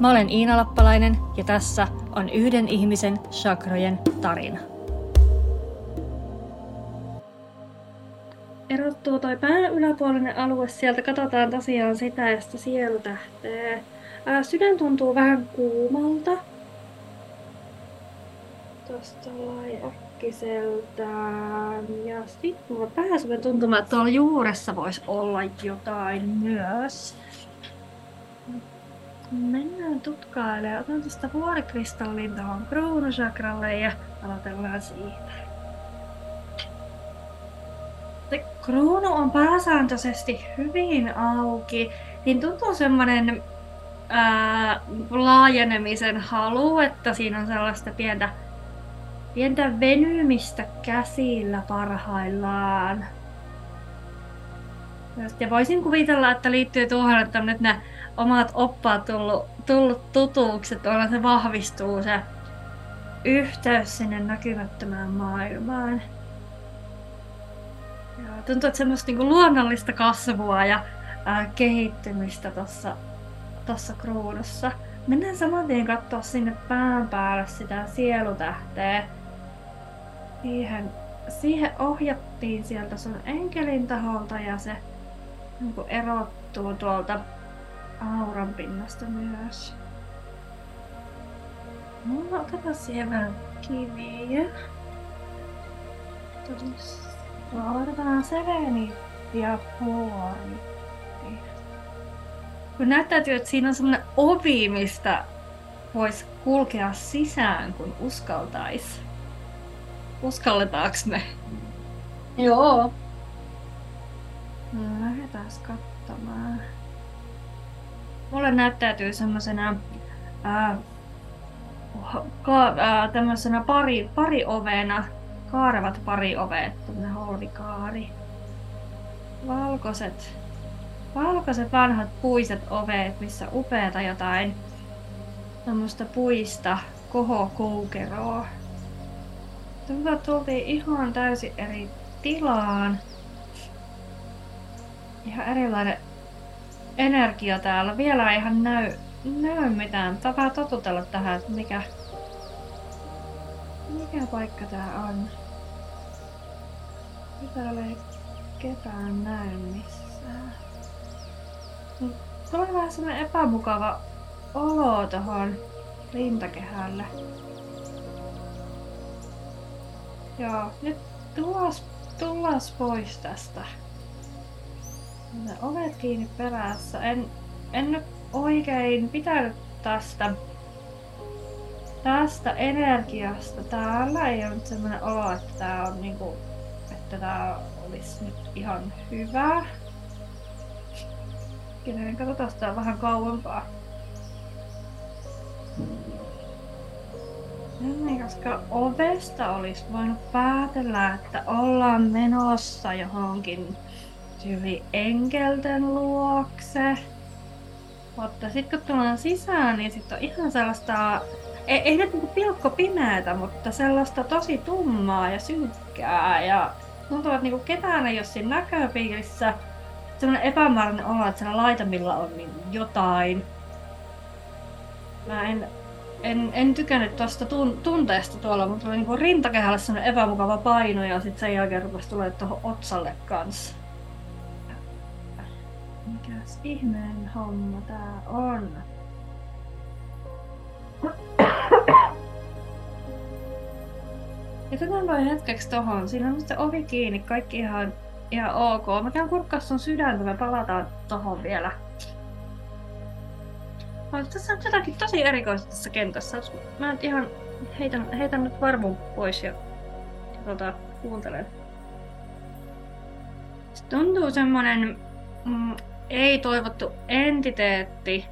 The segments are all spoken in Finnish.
Mä olen Iina Lappalainen ja tässä on yhden ihmisen chakrojen tarina. Erottuu toi pään yläpuolinen alue, sieltä katsotaan tosiaan sitä ja sitä sielutähteä. Ää, sydän tuntuu vähän kuumalta. Tosta lai. Ja sit mulla pääsee tuntumaan, että tuolla juuressa voisi olla jotain myös. Mennään tutkailemaan. Otan tästä vuorikristallin tuohon kruunusakralle ja aloitellaan siitä. Se kruunu on pääsääntöisesti hyvin auki, niin tuntuu semmoinen laajenemisen halu, että siinä on sellaista pientä, pientä venymistä käsillä parhaillaan. Ja voisin kuvitella, että liittyy tuohon, että nyt nämä omat oppaat tullut, tullut tutuksi, että se vahvistuu se yhteys sinne näkymättömään maailmaan. Ja tuntuu, että semmoista niinku luonnollista kasvua ja ää, kehittymistä tuossa tossa kruunussa. Mennään saman tien katsoa sinne pään päälle sitä sielutähteä. Siihen, siihen ohjattiin sieltä sun enkelin taholta ja se niin erottuu tuolta auran pinnasta myös. Mulla otetaan vähän kiviä. Otetaan seleniitti ja fluoriitti. Kun näyttäytyy, että siinä on semmonen ovi, mistä voisi kulkea sisään, kun uskaltais. Uskalletaanko me? Joo. Lähdetään katsomaan. Mulle näyttäytyy semmoisena ka, tämmöisenä pari, pari ovena, kaarevat pari ovet, tämmöinen holvikaari. Valkoiset, valkoiset vanhat puiset ovet, missä upeata jotain tämmöistä puista kohokoukeroa. Että tultiin ihan täysin eri tilaan. Ihan erilainen energia täällä. Vielä ei ihan näy, näy mitään. Tapa totutella tähän, että mikä, mikä paikka tää on. Täällä ei ketään näy missään. Tulee vähän semmonen epämukava olo tohon rintakehälle. Joo, nyt tullas, tullas pois tästä. Ne ovet kiinni perässä. En, en nyt oikein pitänyt tästä, tästä energiasta. Täällä ei ole nyt sellainen olo, että tää on niinku, että tää olisi nyt ihan hyvä. Kenen katsotaan sitä vähän kauempaa. Niin, koska ovesta olisi voinut päätellä, että ollaan menossa johonkin tyyli enkelten luokse. Mutta sitten kun tullaan sisään, niin sitten on ihan sellaista, ei, ei nyt niinku pilkko pimeätä, mutta sellaista tosi tummaa ja synkkää. Ja tuntuu, että niinku ketään ei ole siinä näköpiirissä. Sellainen epämääräinen olo, että siellä laitamilla on niin jotain. Mä en, en, en tykännyt tuosta tun, tunteesta tuolla, mutta tuli niinku rintakehällä sellainen epämukava paino ja sitten sen jälkeen rupesi tulee tuohon otsalle kanssa. Mikäs ihmeen homma tää on? Jätetään vain hetkeksi tohon. Siinä on se ovi kiinni, kaikki ihan, ihan ok. Mä käyn kurkkaa sun sydäntä, me palataan tohon vielä. Mutta tässä on jotakin tosi erikoista tässä kentässä. Mä nyt ihan heitän, heitän nyt varmun pois ja, ja tota, kuuntelen. Se tuntuu semmonen mm, ei toivottu entiteetti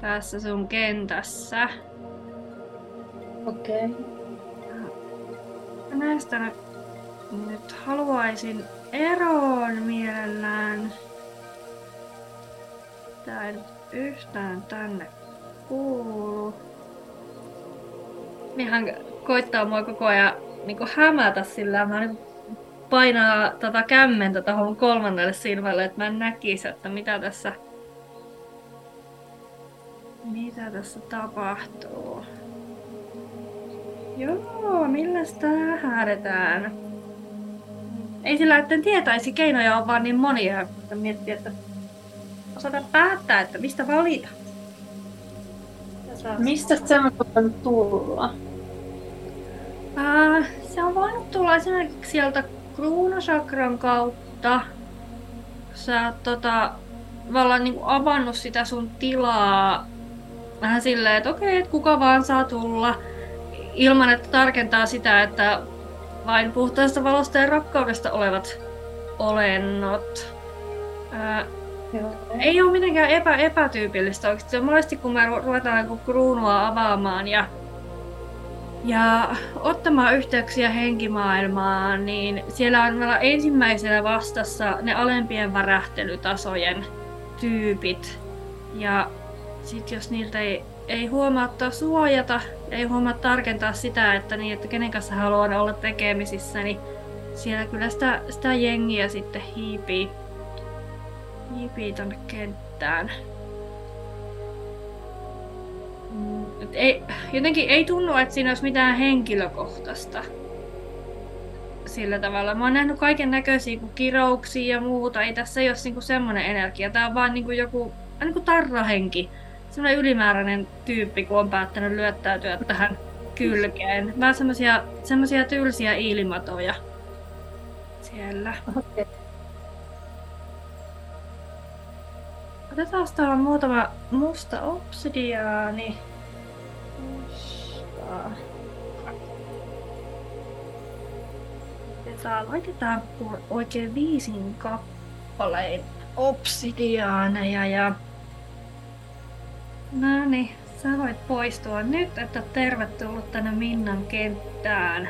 tässä sun kentässä. Okei. Mä näistä nyt, nyt haluaisin eroon mielellään. Tää ei nyt yhtään tänne kuulu. Ihan koittaa mua koko ajan niin hämätä sillä mä niin painaa tätä kämmentä tuohon kolmannelle silmälle, että mä en näkisi, että mitä tässä, mitä tässä tapahtuu. Joo, millä tää häädetään? Ei sillä, että en tietäisi, keinoja on vaan niin monia, mutta miettii, että osata päättää, että mistä valita. Mistä se on tulla? Äh, se on voinut tulla esimerkiksi sieltä kruunasakran kautta. Sä oot tota, tavallaan niin avannut sitä sun tilaa vähän silleen, että okei, että kuka vaan saa tulla ilman, että tarkentaa sitä, että vain puhtaasta valosta ja rakkaudesta olevat olennot. Ää, Joo. ei ole mitenkään epä, epätyypillistä oikeasti. Monesti kun me ru- ruvetaan niin kruunua avaamaan ja, ja ottamaan yhteyksiä henkimaailmaan, niin siellä on ensimmäisenä vastassa ne alempien värähtelytasojen tyypit. Ja sitten jos niiltä ei, ei huomaa suojata, ei huomaa tarkentaa sitä, että, niin, että kenen kanssa haluaa olla tekemisissä, niin siellä kyllä sitä, sitä jengiä sitten hiipii, hiipii tonne kenttään. Et ei, jotenkin ei tunnu, että siinä olisi mitään henkilökohtaista sillä tavalla. Mä oon nähnyt kaiken näköisiä kuin kirouksia ja muuta. Ei tässä ei ole niinku semmoinen energia. Tää on vaan niinku joku niinku tarrahenki. Semmoinen ylimääräinen tyyppi, kun on päättänyt lyöttäytyä tähän kylkeen. Vähän semmosia, semmosia tylsiä ilmatoja siellä. Okei. Otetaan täällä muutama musta obsidiaani. Otetaan, laitetaan oikein viisin kappaleen obsidiaaneja ja... No niin, sä voit poistua nyt, että tervetullut tänne Minnan kenttään.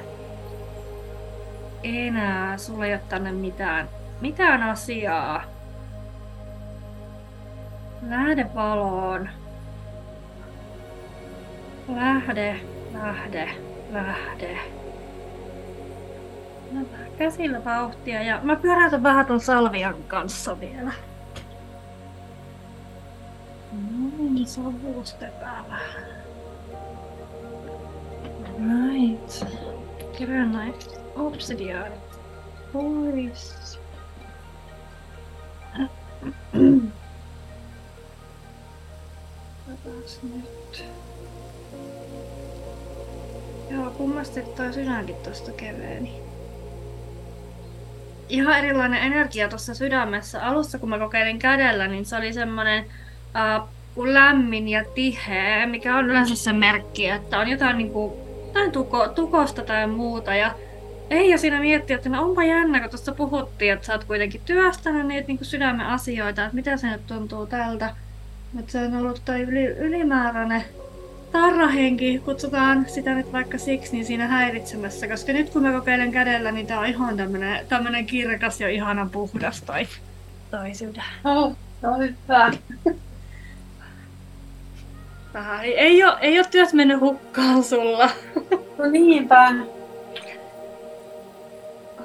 Enää sulla ei ole tänne mitään, mitään asiaa. Lähde valoon. Lähde, lähde, lähde. No, käsillä vauhtia ja mä pyöräytän vähän ton salvian kanssa vielä. Noin, savustetaan vähän. Right. Kerään näin obsidiaanit pois. Katsotaan nyt. Joo, kummasti toi sydänkin tosta keveeni. Ihan erilainen energia tuossa sydämessä. Alussa kun mä kokeilin kädellä, niin se oli semmonen uh, lämmin ja tiheä, mikä on yleensä se merkki, että on jotain, niinku, jotain tuko, tukosta tai muuta. Ja ei, ja siinä miettii, että no onpa jännä, kun tuossa puhuttiin, että sä oot kuitenkin työstänyt niitä niin sydämen asioita, että mitä se nyt tuntuu tältä. Mutta se on ollut toi yli, ylimääräinen tarrahenki, kutsutaan sitä nyt vaikka siksi, niin siinä häiritsemässä, koska nyt kun mä kokeilen kädellä, niin tää on ihan tämmönen, tämmönen kirkas ja ihana puhdas toi, toi sydän. Oh, no hyvä. Vähän, ei, ei, oo, ei oo työt mennyt hukkaan sulla. No niinpä.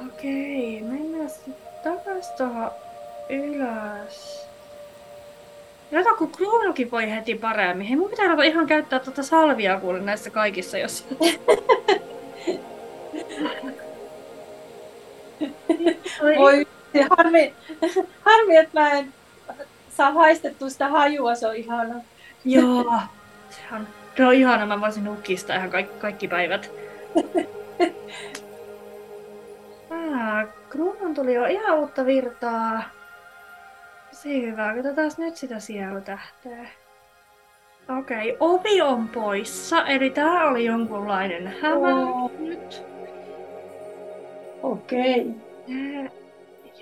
Okei, mennään sitten takas tuohon ylös. Kato, kun kruunukin voi heti paremmin. Hei, mun pitää ruveta ihan käyttää tuota salvia kuule näissä kaikissa, jos... Voi harmi, harmi, että mä en saa haistettua sitä hajua, se on ihana. Joo, se on, se on ihana. Mä voisin nukkista ihan kaikki, kaikki päivät. Ah, kruunun tuli jo ihan uutta virtaa. Se hyvä. Katsotaan nyt sitä sielutähteä. Okei, ovi on poissa, eli tää oli jonkunlainen hämä Oo. nyt. Okei. Eh,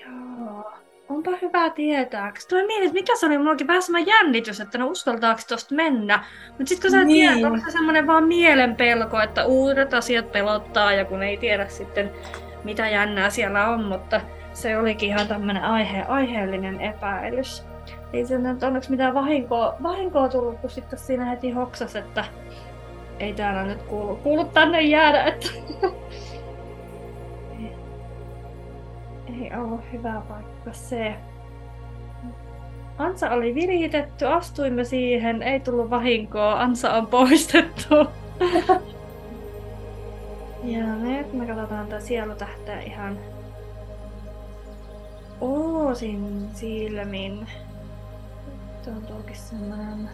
joo. onpa hyvä tietää. Tulee mieleen, että mikä se oli mullakin vähän semmoinen jännitys, että no uskaltaako tosta mennä. Mutta sitten kun sä niin. tiedät, onko se semmoinen vaan mielenpelko, että uudet asiat pelottaa ja kun ei tiedä sitten mitä jännää siellä on, mutta se olikin ihan tämmöinen aihe, aiheellinen epäilys. Ei se nyt onneksi mitään vahinkoa, vahinkoa tullut, kun sitten siinä heti hoksas, että ei täällä nyt kuulu, kuulu tänne jäädä, että ei ollut hyvä paikka se. Ansa oli viritetty, astuimme siihen, ei tullut vahinkoa, Ansa on poistettu. ja nyt me katsotaan tätä sielutähteä ihan oosin silmin. Tuntuukin semmoinen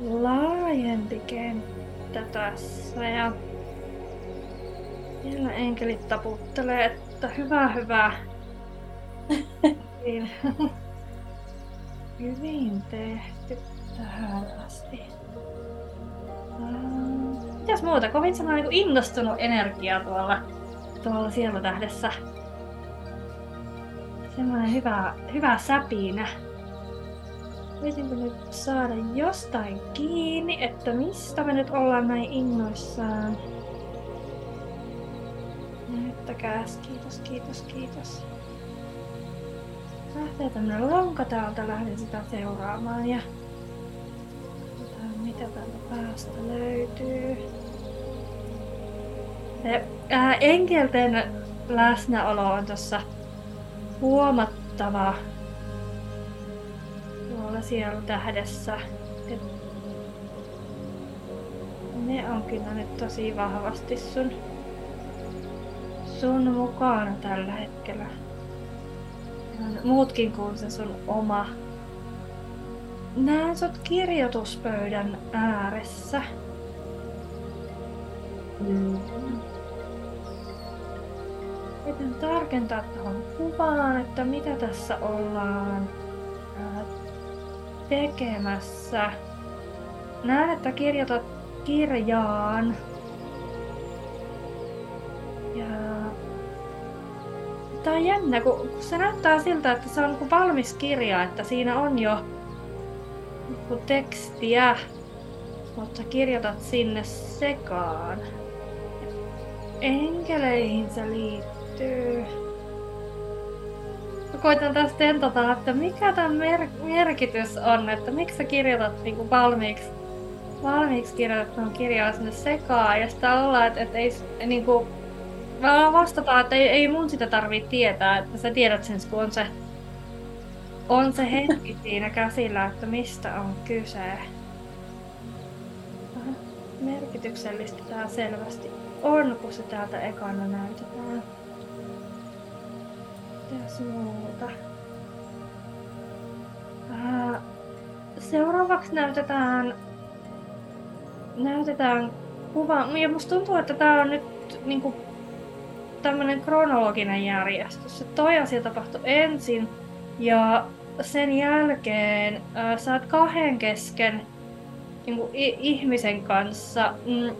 laajempi kenttä tässä ja vielä enkelit taputtelee, että hyvä hyvä. Niin. Hyvin tehty tähän asti. Mitäs muuta? Kovin semmoinen niin innostunut energia tuolla, tuolla siellä tähdessä. Semmoinen hyvä, hyvä säpinä. Voisinko nyt saada jostain kiinni, että mistä me nyt ollaan näin innoissaan? Näyttäkääs, kiitos, kiitos, kiitos. Lähtee tämmönen lanka täältä, lähden sitä seuraamaan ja mitä täältä päästä löytyy. Se, ää, enkelten läsnäolo on tuossa huomattava tuolla siellä tähdessä. Et ne on kyllä nyt tosi vahvasti sun, sun mukana tällä hetkellä. Muutkin kuin se sun oma. Näen sut kirjoituspöydän ääressä. Mm. Yritän tarkentaa tuohon kuvaan, että mitä tässä ollaan tekemässä. Näen, että kirjoitat kirjaan. Ja... Tää on jännä, kun se näyttää siltä, että se on niin valmis kirja, että siinä on jo niin tekstiä, mutta kirjoitat sinne sekaan. Enkeleihin se liittyy koitan tästä tentata, että mikä tämän mer- merkitys on, että miksi sä kirjoitat niinku valmiiksi, valmiiksi kirjoitetun kirjaa sinne sekaan, ja sitä ollaan, että, että ei niinku, vastataan, että ei, ei mun sitä tarvitse tietää, että sä tiedät sen, kun on se, on se hetki siinä käsillä, että mistä on kyse. Merkityksellistä tää selvästi on, kun se täältä ekana näytetään. Muuta? Ää, seuraavaksi näytetään, näytetään kuva. Ja musta tuntuu, että tää on nyt niinku tämmönen kronologinen järjestys. Se toi asia tapahtui ensin ja sen jälkeen ää, sä oot kahden kesken niinku, ihmisen kanssa mm,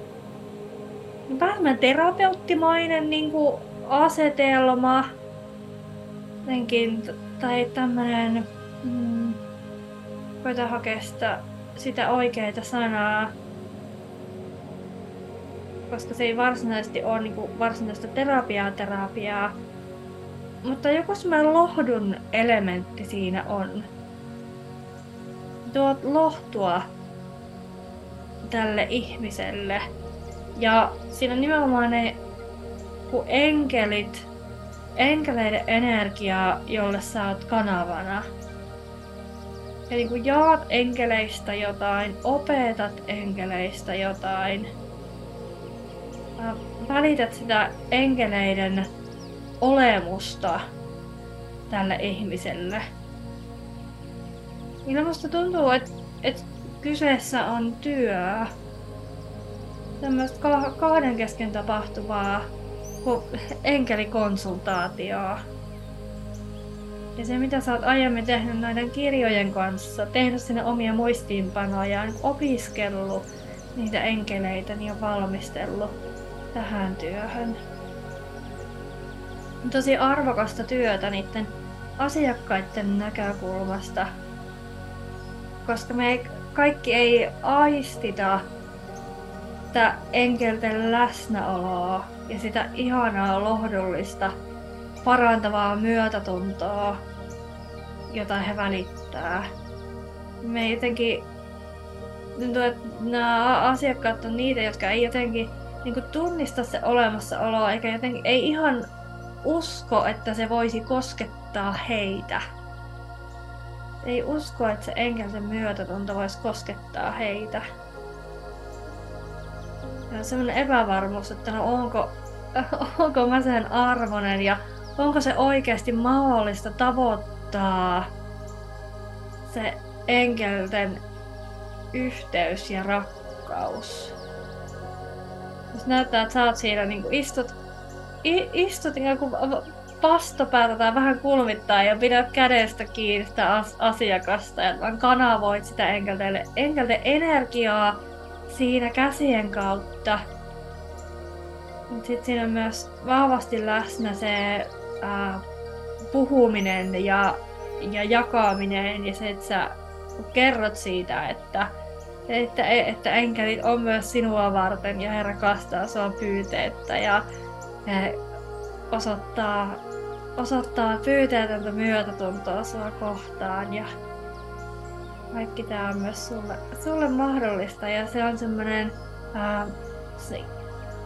vähän terapeuttimainen niinku, asetelma jotenkin, tai tämmönen, mm, koita hakea sitä, sitä oikeita sanaa, koska se ei varsinaisesti ole niin kuin varsinaista terapiaa terapiaa, mutta joku semmoinen lohdun elementti siinä on. Tuot lohtua tälle ihmiselle. Ja siinä nimenomaan ne kun enkelit enkeleiden energiaa, jolle sä oot kanavana. Eli kun jaat enkeleistä jotain, opetat enkeleistä jotain, välität sitä enkeleiden olemusta tälle ihmiselle. Niin musta tuntuu, että, että kyseessä on työ. Tämmöistä kahden kesken tapahtuvaa enkelikonsultaatioa. Ja se, mitä sä oot aiemmin tehnyt näiden kirjojen kanssa, tehnyt sinne omia muistiinpanoja, opiskellut niitä enkeleitä niin valmistellut tähän työhön. Tosi arvokasta työtä niiden asiakkaiden näkökulmasta, koska me ei, kaikki ei aistita sitä enkelten läsnäoloa ja sitä ihanaa lohdullista parantavaa myötätuntoa, jota he välittää. Me jotenkin tuntuu, että nämä asiakkaat on niitä, jotka ei jotenkin niin tunnista se olemassaoloa, eikä jotenkin ei ihan usko, että se voisi koskettaa heitä. Ei usko, että se enkelten myötätunto voisi koskettaa heitä. Ja semmoinen epävarmuus, että no onko, onko mä sen arvonen ja onko se oikeasti mahdollista tavoittaa se enkelten yhteys ja rakkaus. Jos näyttää, että sä oot siinä, niin istut, istut ikään kuin pastopäätä tai vähän kulmittaa ja pidät kädestä kiinni sitä as- asiakasta ja vaan kanavoit sitä enkelteille. Enkelten energiaa siinä käsien kautta. Sitten siinä on myös vahvasti läsnä se ää, puhuminen ja, ja jakaminen ja se, että sä kerrot siitä, että, että, että enkelit on myös sinua varten ja he rakastaa sua pyyteettä ja he osoittaa, osoittaa pyyteetöntä myötätuntoa sua kohtaan ja kaikki tämä on myös sulle, sulle mahdollista ja se on semmoinen, se,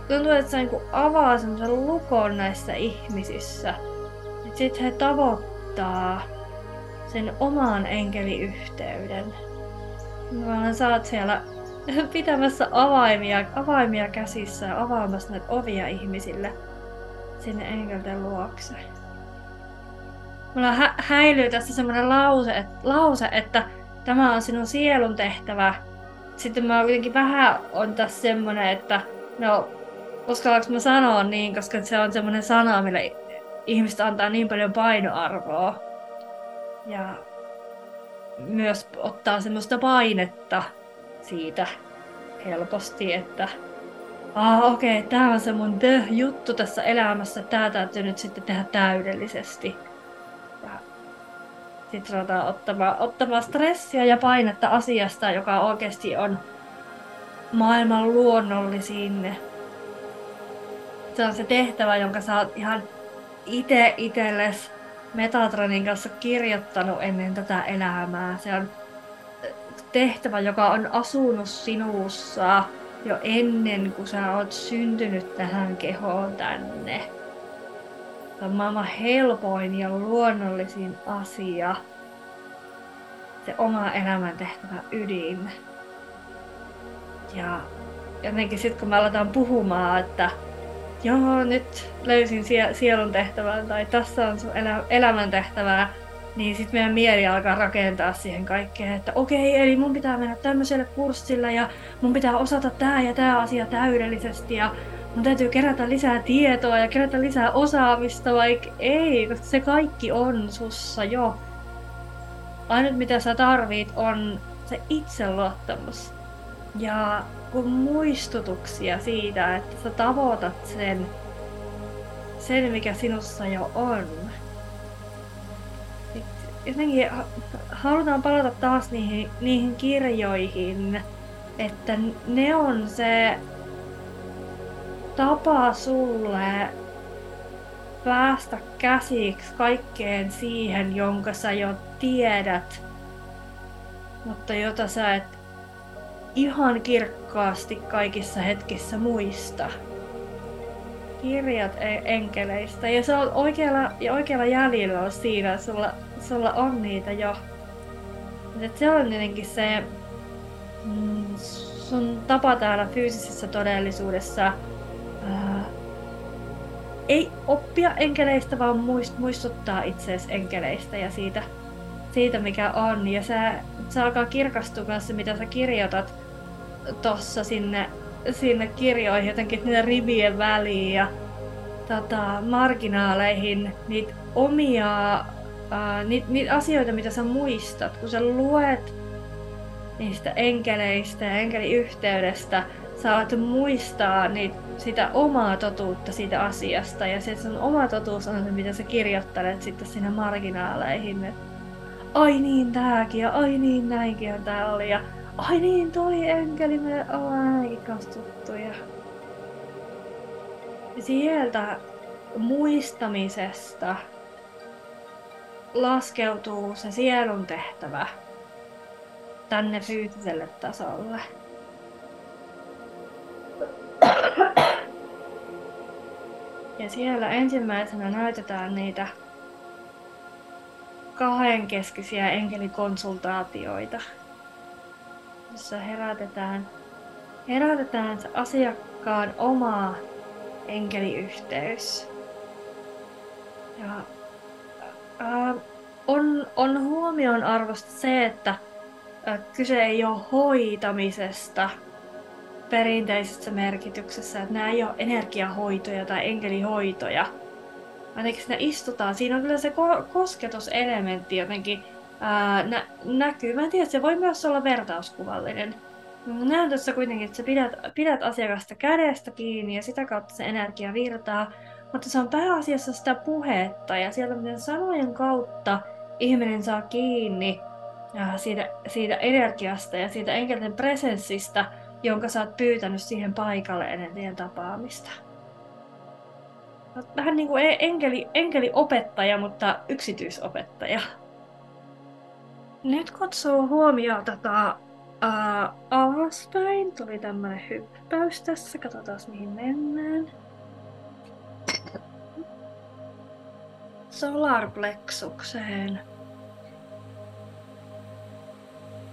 tuntuu, että se niin avaa semmoisen lukon näissä ihmisissä. Sitten he tavoittaa sen oman enkeliyhteyden. Vaan sä oot siellä pitämässä avaimia, avaimia käsissä ja avaamassa näitä ovia ihmisille sinne enkelten luokse. Mulla hä- häilyy tässä semmoinen lause, et, lause, että tämä on sinun sielun tehtävä. Sitten mä kuitenkin vähän on tässä semmoinen, että no, uskallanko mä sanoa niin, koska se on semmoinen sana, mille ihmistä antaa niin paljon painoarvoa. Ja myös ottaa semmoista painetta siitä helposti, että ah, okei, okay, tämä on se mun juttu tässä elämässä, tämä täytyy nyt sitten tehdä täydellisesti sitten ruvetaan ottamaan, ottamaan stressiä ja painetta asiasta, joka oikeasti on maailman luonnollisin. Se on se tehtävä, jonka sä oot ihan itse itsellesi Metatronin kanssa kirjoittanut ennen tätä elämää. Se on tehtävä, joka on asunut sinussa jo ennen kuin sä oot syntynyt tähän kehoon tänne. Se on maailman helpoin ja luonnollisin asia. Se oma elämän tehtävä ydin. Ja jotenkin sitten kun me aletaan puhumaan, että joo, nyt löysin sie- sielun tehtävän tai tässä on sun elä- elämän tehtävää, niin sitten meidän mieli alkaa rakentaa siihen kaikkeen, että okei, eli mun pitää mennä tämmöiselle kurssille ja mun pitää osata tämä ja tämä asia täydellisesti ja mun täytyy kerätä lisää tietoa ja kerätä lisää osaamista, vaikka ei, koska se kaikki on sussa jo. Ainut mitä sä tarvit on se itseluottamus. Ja kun muistutuksia siitä, että sä tavoitat sen, sen mikä sinussa jo on. Jotenkin halutaan palata taas niihin, niihin kirjoihin, että ne on se tapa sulle päästä käsiksi kaikkeen siihen, jonka sä jo tiedät, mutta jota sä et ihan kirkkaasti kaikissa hetkissä muista. Kirjat e- enkeleistä ja se on oikealla, ja oikealla jäljellä on siinä, sulla, sulla on niitä jo. Et se on jotenkin se mm, sun tapa täällä fyysisessä todellisuudessa ei oppia enkeleistä, vaan muist, muistuttaa itseesi enkeleistä ja siitä, siitä mikä on. Ja se, se alkaa kirkastua kanssa, mitä sä kirjoitat tossa sinne, sinne kirjoihin, jotenkin niiden rivien väliin ja tota, marginaaleihin niitä omia ää, niitä, niitä asioita, mitä sä muistat, kun sä luet niistä enkeleistä ja enkeliyhteydestä, saat muistaa niin sitä omaa totuutta siitä asiasta ja se sun oma totuus on se, mitä sä kirjoittelet sitten sinne marginaaleihin. Et, ai niin tääkin ja ai niin näinkin tää oli ja ai niin toi enkeli, me ollaan ainakin kanssa tuttuja. Sieltä muistamisesta laskeutuu se sielun tehtävä tänne fyysiselle tasolle. Ja siellä ensimmäisenä näytetään niitä kahdenkeskisiä enkelikonsultaatioita, jossa herätetään, herätetään se asiakkaan oma enkeliyhteys. Ja ää, on, on huomion arvosta se, että ää, kyse ei ole hoitamisesta perinteisessä merkityksessä, että nämä ei ole energiahoitoja tai enkelihoitoja. Ainakin siinä istutaan. Siinä on kyllä se ko- kosketuselementti jotenkin ää, nä- näkyy. Mä en tiedä, se voi myös olla vertauskuvallinen. Näen tässä kuitenkin, että sä pidät, pidät asiakasta kädestä kiinni ja sitä kautta se energia virtaa. Mutta se on pääasiassa sitä puhetta ja sieltä miten sanojen kautta ihminen saa kiinni siitä, siitä energiasta ja siitä enkelten presenssistä, jonka sä oot pyytänyt siihen paikalle ennen teidän tapaamista. Vähän niin kuin enkeli, enkeliopettaja, mutta yksityisopettaja. Nyt kutsuu huomioon tätä uh, alaspäin. Tuli tämmönen hyppäys tässä. Katsotaan mihin mennään. Solarplexukseen.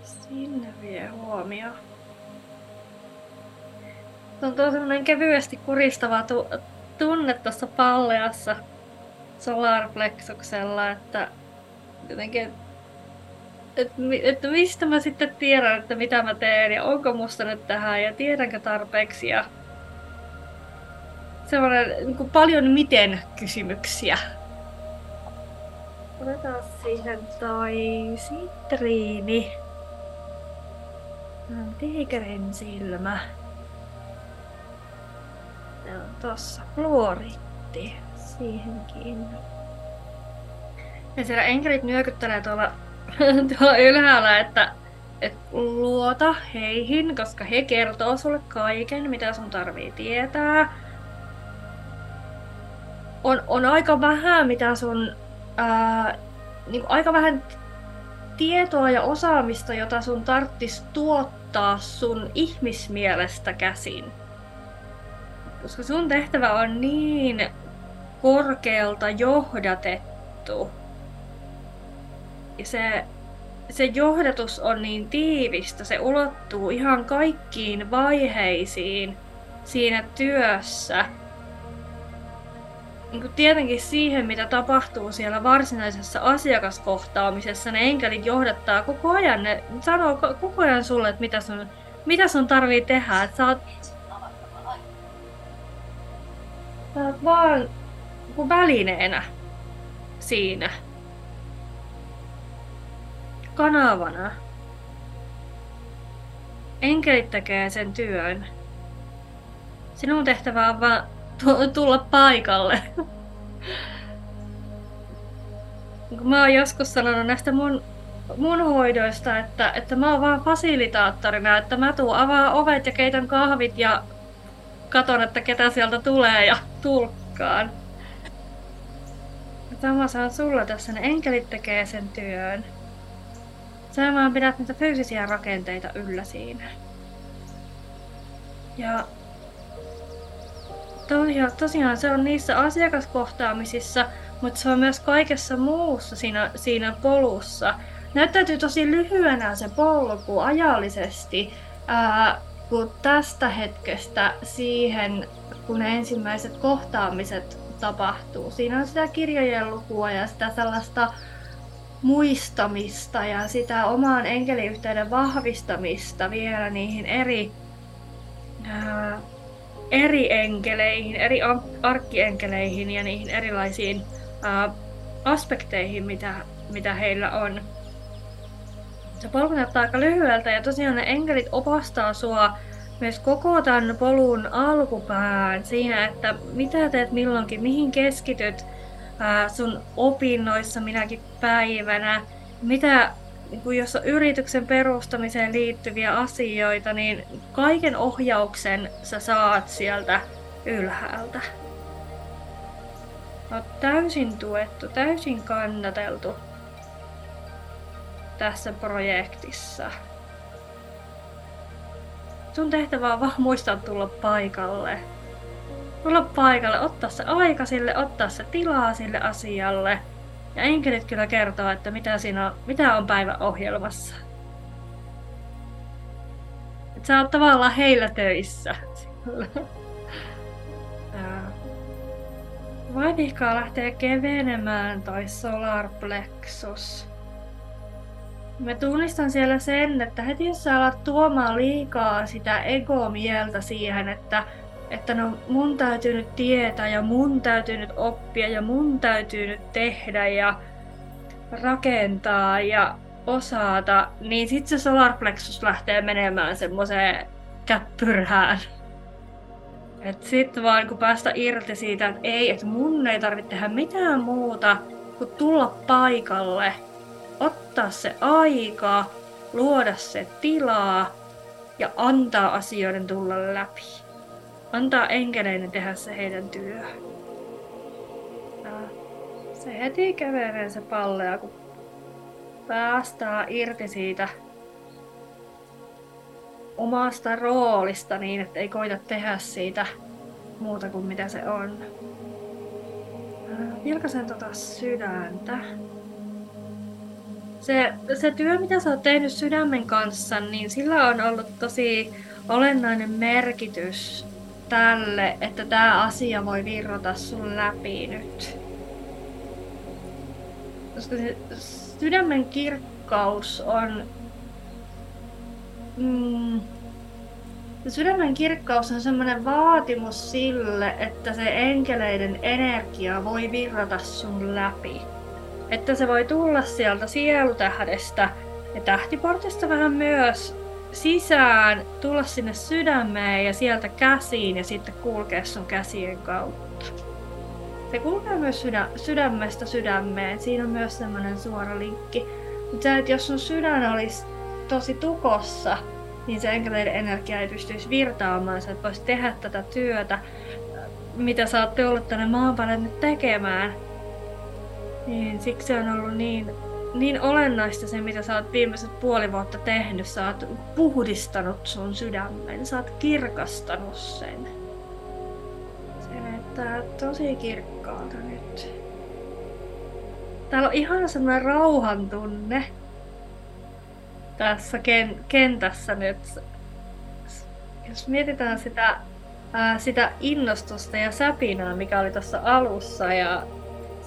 Sinne vie huomio. Tuntuu semmonen kevyesti kuristava tu- tunne tuossa palleassa solarplexuksella, että jotenkin että, että mistä mä sitten tiedän, että mitä mä teen ja onko musta nyt tähän ja tiedänkö tarpeeksi ja semmoinen niin kuin paljon miten kysymyksiä. Otetaan siihen toi sitriini. Tiikerin silmä. On tossa. Fluoritti. Siihenkin. Ja siellä enkelit nyökyttelee tuolla, tuolla ylhäällä, että et luota heihin, koska he kertoo sulle kaiken, mitä sun tarvii tietää. On, on aika vähän, mitä sun... Ää, niin aika vähän tietoa ja osaamista, jota sun tarttis tuottaa sun ihmismielestä käsin. Koska sun tehtävä on niin korkealta johdatettu. Ja se, se johdatus on niin tiivistä, se ulottuu ihan kaikkiin vaiheisiin siinä työssä. Niin tietenkin siihen, mitä tapahtuu siellä varsinaisessa asiakaskohtaamisessa, ne enkelit johdattaa koko ajan. Ne sanoo koko ajan sulle, että mitä sun, mitä sun tarvii tehdä. Että sä oot, oot vaan välineenä siinä. Kanavana. Enkelit tekee sen työn. Sinun tehtävä on vaan tulla paikalle. mä oon joskus sanonut näistä mun, mun hoidoista, että, että mä oon vaan fasilitaattorina, että mä tuun avaa ovet ja keitän kahvit ja katon, että ketä sieltä tulee ja tulkkaan. Sama saa sulla tässä, ne enkelit tekee sen työn. Sä vaan pidät niitä fyysisiä rakenteita yllä siinä. Ja tosiaan, tosiaan se on niissä asiakaskohtaamisissa, mutta se on myös kaikessa muussa siinä, siinä polussa. Näyttäytyy tosi lyhyenä se polku ajallisesti, ää, kun tästä hetkestä siihen, kun ne ensimmäiset kohtaamiset tapahtuu. Siinä on sitä kirjojen lukua ja sitä sellaista muistamista ja sitä oman enkeliyhteyden vahvistamista vielä niihin eri, ää, eri enkeleihin, eri arkkeenkeleihin ja niihin erilaisiin ää, aspekteihin, mitä, mitä heillä on. Se polku näyttää aika lyhyeltä ja tosiaan ne enkelit opastaa sua myös koko tämän polun alkupään siinä, että mitä teet milloinkin, mihin keskityt ää, sun opinnoissa minäkin päivänä, mitä niin jos on yrityksen perustamiseen liittyviä asioita, niin kaiken ohjauksen sä saat sieltä ylhäältä. Oot täysin tuettu, täysin kannateltu tässä projektissa. Sun tehtävä on vaan muistaa tulla paikalle. Tulla paikalle, ottaa se aika sille, ottaa se tilaa sille asialle. Ja enkelit kyllä kertoo, että mitä, siinä on, mitä on päivän ohjelmassa. Et sä oot tavallaan heillä töissä. Vaivihkaa lähtee kevenemään toi solar plexus. Mä tunnistan siellä sen, että heti jos sä alat tuomaan liikaa sitä ego-mieltä siihen, että, että no mun täytyy nyt tietää ja mun täytyy nyt oppia ja mun täytyy nyt tehdä ja rakentaa ja osata, niin sit se solarplexus lähtee menemään semmoiseen käppyrhään. Et sit vaan kun päästä irti siitä, että ei, että mun ei tarvitse tehdä mitään muuta kuin tulla paikalle ottaa se aika, luoda se tilaa ja antaa asioiden tulla läpi. Antaa enkeleiden tehdä se heidän työ. Se heti kävelee se pallea, kun päästää irti siitä omasta roolista niin, että ei koita tehdä siitä muuta kuin mitä se on. Vilkasen tota sydäntä se, se työ, mitä sä oot tehnyt sydämen kanssa, niin sillä on ollut tosi olennainen merkitys tälle, että tämä asia voi virrata sun läpi nyt. Koska se sydämen kirkkaus on... Mm, sydämen kirkkaus on semmoinen vaatimus sille, että se enkeleiden energia voi virrata sun läpi. Että se voi tulla sieltä sielutähdestä ja tähtiportista vähän myös sisään, tulla sinne sydämeen ja sieltä käsiin ja sitten kulkea sun käsien kautta. Se kulkee myös sydä, sydämestä sydämeen, siinä on myös semmoinen suora linkki. Mutta että jos sun sydän olisi tosi tukossa, niin se enkeleiden energia ei pystyisi virtaamaan, sä et voisi tehdä tätä työtä, mitä sä oot tullut tänne maan päälle nyt tekemään. Niin, siksi on ollut niin, niin olennaista se, mitä sä oot viimeiset puoli vuotta tehnyt. Sä oot puhdistanut sun sydämen, sä oot kirkastanut sen. Se näyttää tosi kirkkaalta nyt. Täällä on ihan semmoinen rauhan tunne tässä ken- kentässä nyt. Jos mietitään sitä, ää, sitä innostusta ja säpinää, mikä oli tuossa alussa ja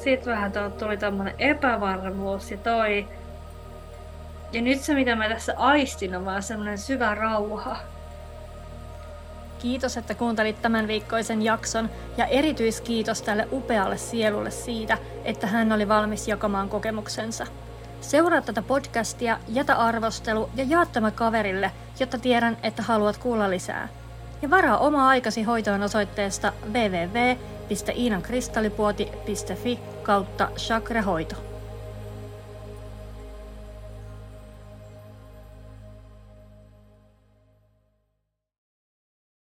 sitten vähän tuli tämmönen epävarmuus ja toi. Ja nyt se mitä mä tässä aistin on vaan semmonen syvä rauha. Kiitos, että kuuntelit tämän viikkoisen jakson ja erityiskiitos tälle upealle sielulle siitä, että hän oli valmis jakamaan kokemuksensa. Seuraa tätä podcastia, jätä arvostelu ja jaa tämä kaverille, jotta tiedän, että haluat kuulla lisää. Ja varaa oma aikasi hoitoon osoitteesta www www.iinankristallipuoti.fi kautta chakrahoito.